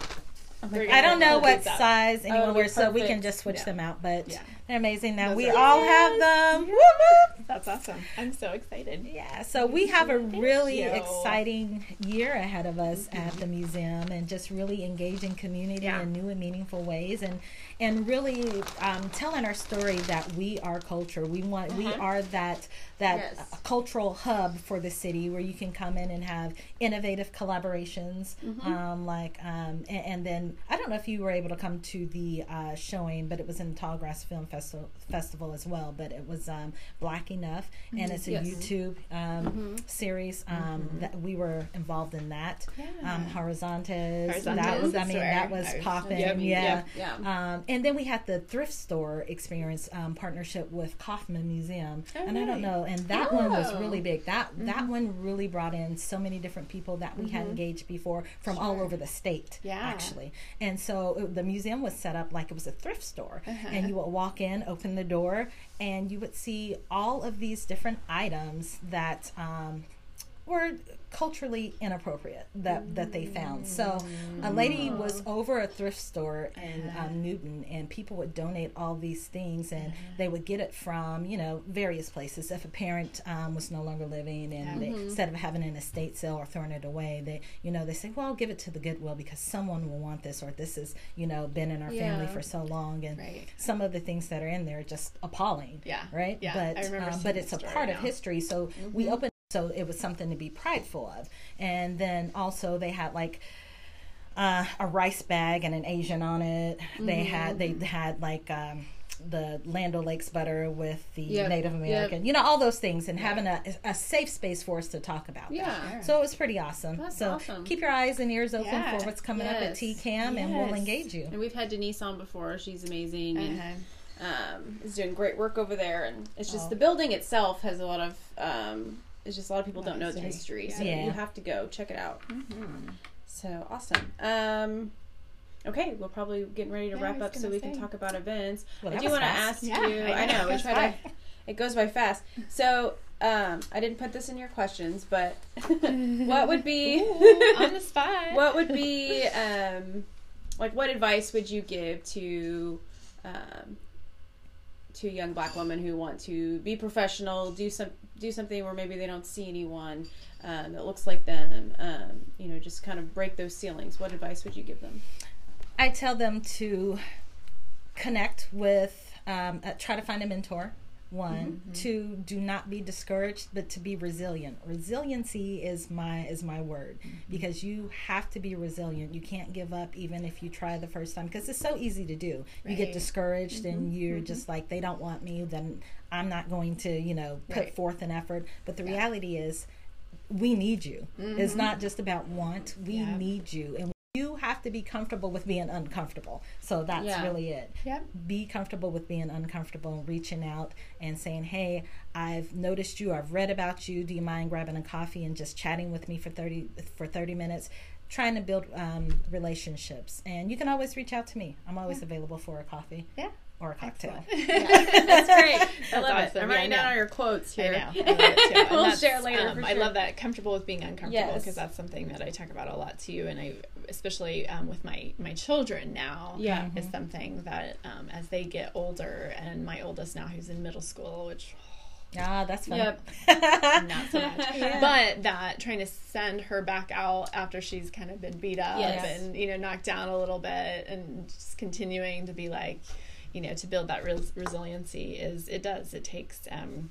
Speaker 4: Oh I don't know what size anyone oh, wears, so we can just switch yeah. them out. But yeah. they're amazing. Now Those we all have them.
Speaker 1: Yes. That's awesome. I'm so excited.
Speaker 4: Yeah. So we have a really exciting year ahead of us mm-hmm. at the museum, and just really engaging community yeah. in new and meaningful ways, and and really um, telling our story that we are culture. We want uh-huh. we are that that yes. cultural hub for the city where you can come in and have innovative collaborations. Mm-hmm. Um, like um, and, and, then I don't know if you were able to come to the uh, showing, but it was in Tallgrass Film Festival Festival as well. But it was um, Black Enough, mm-hmm. and it's a yes. YouTube um, mm-hmm. series um, mm-hmm. that we were involved in that. Yeah. Horizontes. Horizontes. That was I mean that was popping. Yep, yeah. Yep, yeah and then we had the thrift store experience um, partnership with Kauffman Museum, oh, and I don't know, and that oh. one was really big. That mm-hmm. that one really brought in so many different people that we mm-hmm. had engaged before from sure. all over the state, yeah. actually. And so it, the museum was set up like it was a thrift store, uh-huh. and you would walk in, open the door, and you would see all of these different items that. Um, were culturally inappropriate that that they found. So a lady was over a thrift store in um, Newton, and people would donate all these things, and they would get it from you know various places. If a parent um, was no longer living, and they, instead of having an estate sale or throwing it away, they you know they say, well, I'll give it to the Goodwill because someone will want this, or this has you know been in our yeah. family for so long, and right. some of the things that are in there are just appalling. Yeah, right. Yeah, but um, but it's a part of history. So mm-hmm. we open so it was something to be prideful of. And then also they had like uh, a rice bag and an Asian on it. Mm-hmm. They had they had like um, the Land O'Lakes butter with the yep. Native American, yep. you know, all those things, and having a, a safe space for us to talk about. Yeah, that. so it was pretty awesome. That's so awesome. keep your eyes and ears open yeah. for what's coming yes. up at TCAM, yes. and we'll engage you.
Speaker 3: And we've had Denise on before; she's amazing. Uh-huh. And, um, is doing great work over there, and it's just oh. the building itself has a lot of um, it's just a lot of people don't know the history. So
Speaker 4: Yeah.
Speaker 3: you have to go check it out. So awesome. Um, okay, we're probably getting ready to
Speaker 1: Yeah,
Speaker 3: wrap up so we can talk about events.
Speaker 4: Well,
Speaker 3: I do want to ask you.
Speaker 1: I
Speaker 3: I
Speaker 1: know,
Speaker 3: we try to. It goes by fast. So um, I didn't put this in your questions, but [LAUGHS] what would be
Speaker 1: on the spot. [LAUGHS]
Speaker 3: what would be um, like what advice would you give to um, to young black women who want to be professional, do some do something where maybe they don't see anyone um, that looks like them, um, you know, just kind of break those ceilings. What advice would you give them?
Speaker 4: I tell them to connect with, um, uh, try to find a mentor. One, mm-hmm. two, do not be discouraged, but to be resilient. Resiliency is my is my word mm-hmm. because you have to be resilient. You can't give up even if you try the first time because it's so easy to do. You get
Speaker 1: Right.
Speaker 4: discouraged and mm-hmm. you're just like they don't want me, then I'm not going to you know put
Speaker 1: Right.
Speaker 4: forth an effort. But the reality is, we need you. It's not just about want. We
Speaker 1: Yeah.
Speaker 4: need you, and you have to be comfortable with being uncomfortable. So that's
Speaker 3: Yeah.
Speaker 4: really it.
Speaker 1: Yep.
Speaker 4: Be comfortable with being uncomfortable and reaching out and saying, "Hey, I've noticed you. I've read about you. Do you mind grabbing a coffee and just chatting with me for thirty for thirty minutes?" Trying to build um, relationships, and you can always reach out to me. I'm always available for a coffee
Speaker 1: Yeah.
Speaker 4: Or a cocktail. [LAUGHS]
Speaker 3: That's great. I love it. I'm writing
Speaker 1: I
Speaker 3: down all your quotes here.
Speaker 1: I know. [LAUGHS] I love it too.
Speaker 3: We'll share later.
Speaker 1: um,
Speaker 3: for
Speaker 1: I love that comfortable with being uncomfortable
Speaker 3: Yes.
Speaker 1: because that's something that I talk about a lot too, and I especially um, with my my children now.
Speaker 3: Yeah.
Speaker 1: is something that um, as they get older, and my oldest now who's in middle school, which
Speaker 4: Ah, that's fun.
Speaker 3: Yep. [LAUGHS]
Speaker 1: not so much. But that trying to send her back out after she's kind of been beat up
Speaker 3: Yes.
Speaker 1: and you know knocked down a little bit, and just continuing to be like, you know, to build that res- resiliency is it does. It takes um,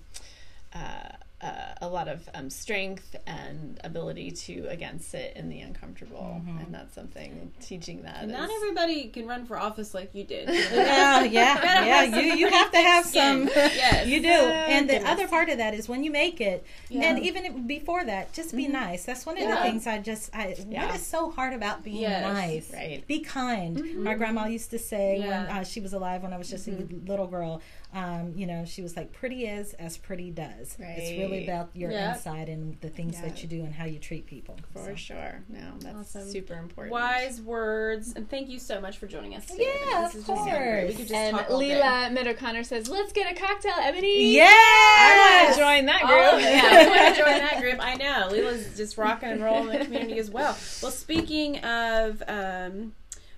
Speaker 1: uh, uh, a lot of um, strength and ability to again sit in the uncomfortable, and that's something teaching that.
Speaker 3: Not
Speaker 1: is-
Speaker 3: everybody can run for office like you did. [LAUGHS] [LAUGHS]
Speaker 4: yeah, yeah, yeah. You you have to have some.
Speaker 3: Yes.
Speaker 4: You do. And the other part of that is when you make it,
Speaker 3: Yeah.
Speaker 4: and even before that, just be nice. That's one of the things I just. I,
Speaker 1: Yeah.
Speaker 4: What is so hard about being
Speaker 3: Yes.
Speaker 4: nice?
Speaker 1: Right.
Speaker 4: Be kind. My grandma used to say when uh, she was alive, when I was just a little girl. Um, you know, she was like, "Pretty is as pretty does." It's really about your
Speaker 3: Yeah.
Speaker 4: inside and the things
Speaker 1: Yeah.
Speaker 4: that you do and how you treat people.
Speaker 1: For
Speaker 4: So.
Speaker 1: sure. No, that's
Speaker 3: Awesome.
Speaker 1: super important.
Speaker 3: Wise words, and thank you so much for joining us today.
Speaker 4: Yeah,
Speaker 3: This
Speaker 4: of
Speaker 3: is just. We
Speaker 4: course.
Speaker 3: just
Speaker 1: And
Speaker 3: talk all day.
Speaker 1: Lela Meadow-Conner says, "Let's get a cocktail, Ebony."
Speaker 4: Yeah!
Speaker 1: I want to join that group.
Speaker 3: Oh, yeah, we want to join that group. I know. Lela's just rocking and rolling in the community as well. Well, speaking of um,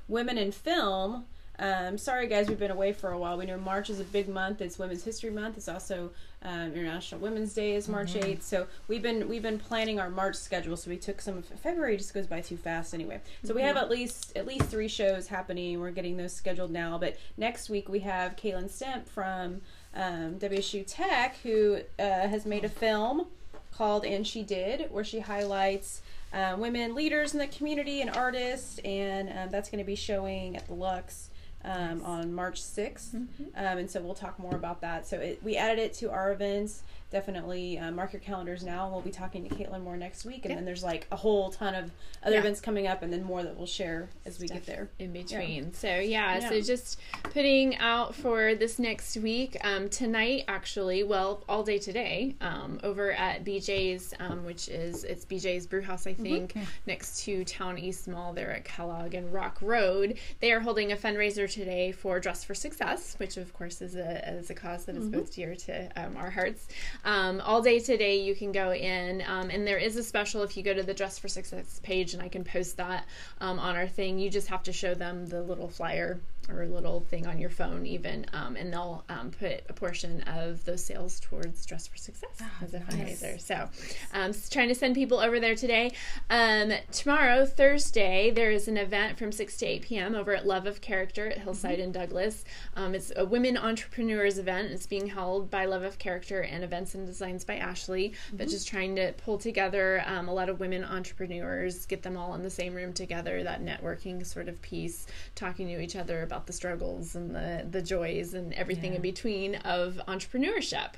Speaker 3: women in film, um, sorry guys, we've been away for a while. We know March is a big month. It's Women's History Month. It's also um, International Women's Day is March 8th. So we've been we've been planning our March schedule. So we took some February just goes by too fast anyway. So we have at least at least three shows happening. We're getting those scheduled now. But next week we have Kaylin Stemp from um, WSU Tech who uh, has made a film called And She Did, where she highlights uh, women leaders in the community and artists, and um, that's going to be showing at the Lux. Um, on March 6th. Um, and so we'll talk more about that. So it, we added it to our events. Definitely uh, mark your calendars now. We'll be talking to Caitlin more next week. And then there's like a whole ton of other
Speaker 1: Yeah.
Speaker 3: events coming up and then more that we'll share as we get there.
Speaker 1: in between. So yeah, so just putting out for this next week. Um, tonight, actually, well, all day today, um, over at BJ's, um, which is it's BJ's Brew House, I think, next to Town East Mall there at Kellogg and Rock Road. They are holding a fundraiser today for Dress for Success, which of course is a is a cause that is both dear to um, our hearts. Um, all day today, you can go in, um, and there is a special if you go to the Dress for Success page, and I can post that um, on our thing. You just have to show them the little flyer or a little thing on your phone, even, um, and they'll um, put a portion of those sales towards Dress for Success as a fundraiser. So, um, trying to send people over there today. Um, tomorrow, Thursday, there is an event from 6 to 8 p.m. over at Love of Character at Hillside in Douglas. Um, it's a women entrepreneurs event. It's being held by Love of Character and Events and Designs by Ashley, but just trying to pull together um, a lot of women entrepreneurs, get them all in the same room together, that networking sort of piece, talking to each other about the struggles and the, the joys and everything in between of entrepreneurship.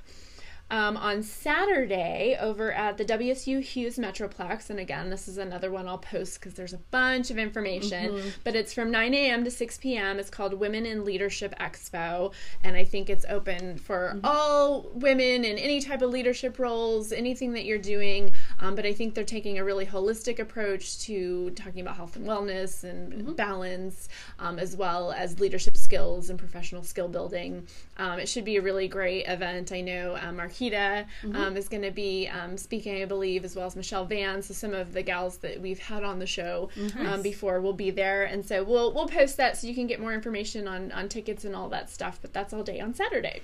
Speaker 1: Um, on Saturday over at the WSU Hughes Metroplex. And again, this is another one I'll post because there's a bunch of information. Mm-hmm. But it's from 9 a.m. to 6 p.m. It's called Women in Leadership Expo. And I think it's open for mm-hmm. all women in any type of leadership roles, anything that you're doing. Um, but I think they're taking a really holistic approach to talking about health and wellness and mm-hmm. balance, um, as well as leadership skills and professional skill building. Um, it should be a really great event. I know um, Marquita mm-hmm. Um, is going to be um, speaking, I believe, as well as Michelle Van. So some of the gals that we've had on the show mm-hmm. before will be there, and so we'll we'll post that so you can get more information on on tickets and all that stuff. But that's all day on Saturday.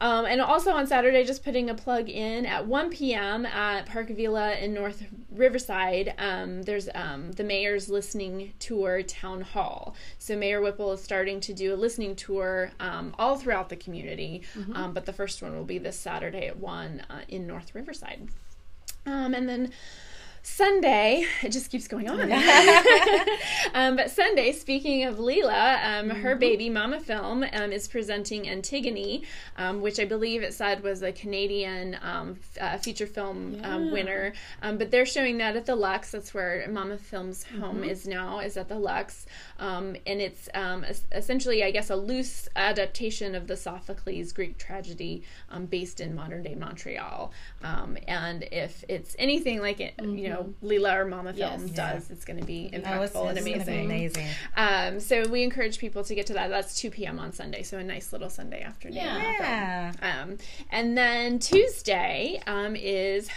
Speaker 1: Um, and also on Saturday, just putting a plug in at 1 p.m. at Park Villa in North Riverside. Um, there's um, the mayor's listening tour town hall. So Mayor Whipple is starting to do a listening tour um, all throughout the community, mm-hmm. Um, but the first one will be this Saturday at 1 uh, in North Riverside. Um, and then Sunday, it just keeps going on. [LAUGHS] um, but Sunday, speaking of Lela, um, mm-hmm. her baby Mama Film um, is presenting Antigone, um, which I believe it said was a Canadian um, uh, feature film um, yeah. winner. but they're showing that at the Lux. That's where Mama Film's home mm-hmm. is now, is at the Lux. and it's essentially, I guess, a loose adaptation of the Sophocles Greek tragedy based in modern day Montreal. and if it's anything like it, mm-hmm. you know, know Lela or Mama Film yes. does. It's going to be impactful oh, and amazing. amazing. Um, so we encourage people to get to that. That's 2 p.m. on Sunday, so a nice little Sunday afternoon.
Speaker 4: Yeah.
Speaker 1: Um, and then Tuesday um, is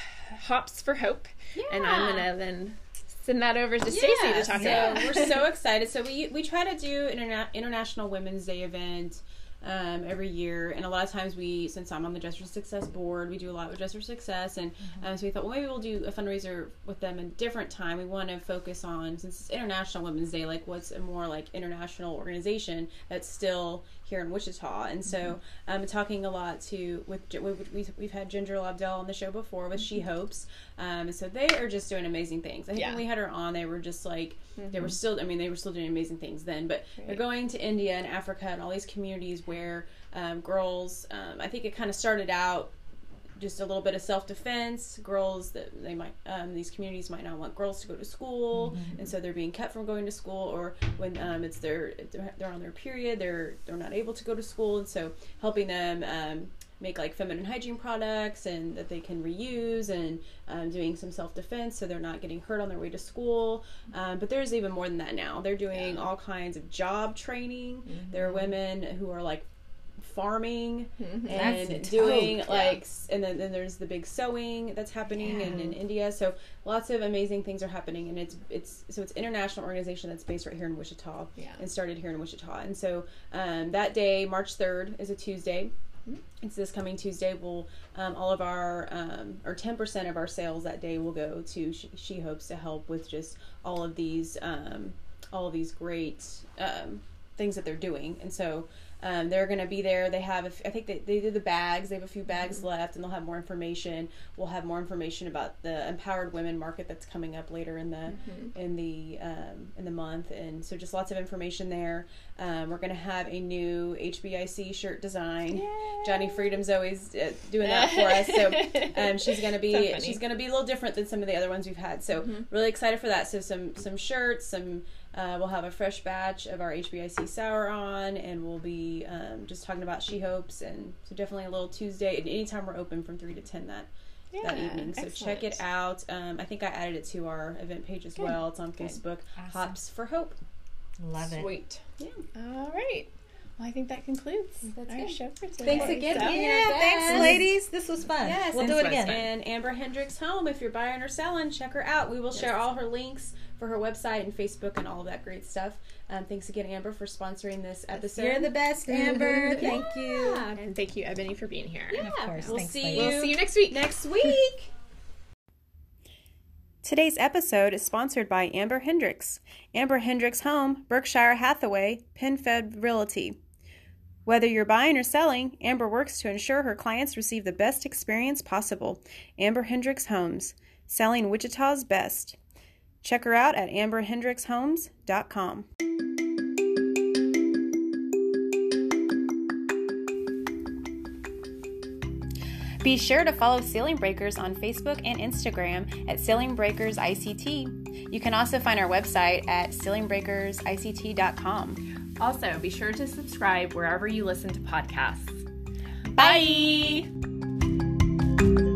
Speaker 1: Hops for Hope, yeah. and I'm going to then send that over to Stacy to talk
Speaker 3: about. We're so [LAUGHS] excited. So we we try to do an interna- International Women's Day event um, every year. And a lot of times we, since I'm on the for Success board, we do a lot with for Success. And mm-hmm. um, so we thought, well, maybe we'll do a fundraiser with them a different time. We want to focus on, since it's International Women's Day, like what's a more like international organization that's still here in Wichita. And so I'm mm-hmm. um, talking a lot to with we've, we've had Ginger Lobdell on the show before with She mm-hmm. Hopes. Um, so they are just doing amazing things. I think yeah. when we had her on, they were just like mm-hmm. they were mm-hmm. still. I mean, they were still doing amazing things then. But right. they're going to India and Africa and all these communities where um, girls. Um, I think it kind of started out just a little bit of self defense. Girls that they might um, these communities might not want girls to go to school, mm-hmm. and so they're being kept from going to school. Or when um, it's their they're on their period, they're they're not able to go to school, and so helping them. Um, make like feminine hygiene products and that they can reuse and um, doing some self-defense so they're not getting hurt on their way to school um, but there's even more than that now they're doing yeah. all kinds of job training mm-hmm. there are women who are like farming mm-hmm. and doing yeah. like and then, then there's the big sewing that's happening yeah. in, in India so lots of amazing things are happening and it's it's so it's international organization that's based right here in Wichita yeah. and started here in Wichita and so um, that day March 3rd is a Tuesday mm-hmm. it's this coming Tuesday. We'll um, all of our um, or ten percent of our sales that day will go to she, she hopes to help with just all of these um, all of these great um, things that they're doing. And so um, they're going to be there. They have, I think they, they did the bags. They have a few bags mm-hmm. left, and they'll have more information. We'll have more information about the empowered women market that's coming up later in the mm-hmm. in the um, in the month, and so just lots of information there. Um, we're going to have a new HBIC shirt design. Yay. Johnny Freedom's always uh, doing that for us, so [LAUGHS] um, she's going to be so she's going to be a little different than some of the other ones we've had. So mm-hmm. really excited for that. So some some shirts, some uh, we'll have a fresh batch of our HBIC sour on, and we'll be um, just talking about She Hopes, and so definitely a little Tuesday. And anytime we're open from three to ten that yeah, that evening. So excellent. check it out. Um, I think I added it to our event page as Good. well. It's on Good. Facebook. Awesome. Hops for Hope.
Speaker 4: Love
Speaker 1: it. Sweet. Yeah. All right. Well, I think that concludes That's our show for today.
Speaker 3: Thanks again.
Speaker 4: So, yeah, thanks, ladies. This was fun. Yes, we'll do it again.
Speaker 3: And Amber Hendricks Home, if you're buying or selling, check her out. We will yes. share all her links for her website and Facebook and all of that great stuff. Um, thanks again, Amber, for sponsoring this episode.
Speaker 4: You're the best, Amber. thank yeah. you.
Speaker 1: And thank you, Ebony, for being here.
Speaker 3: Yeah, of course. We'll
Speaker 1: thanks, see you. We'll see you next week.
Speaker 3: Next week. [LAUGHS] Today's episode is sponsored by Amber Hendricks. Amber Hendricks Home, Berkshire Hathaway, PenFed Realty. Whether you're buying or selling, Amber works to ensure her clients receive the best experience possible. Amber Hendricks Homes, selling Wichita's best. Check her out at amberhendrickshomes.com. Be sure to follow Ceiling Breakers on Facebook and Instagram at Ceiling Breakers ICT. You can also find our website at ceilingbreakersict.com.
Speaker 1: Also, be sure to subscribe wherever you listen to podcasts.
Speaker 3: Bye. Bye.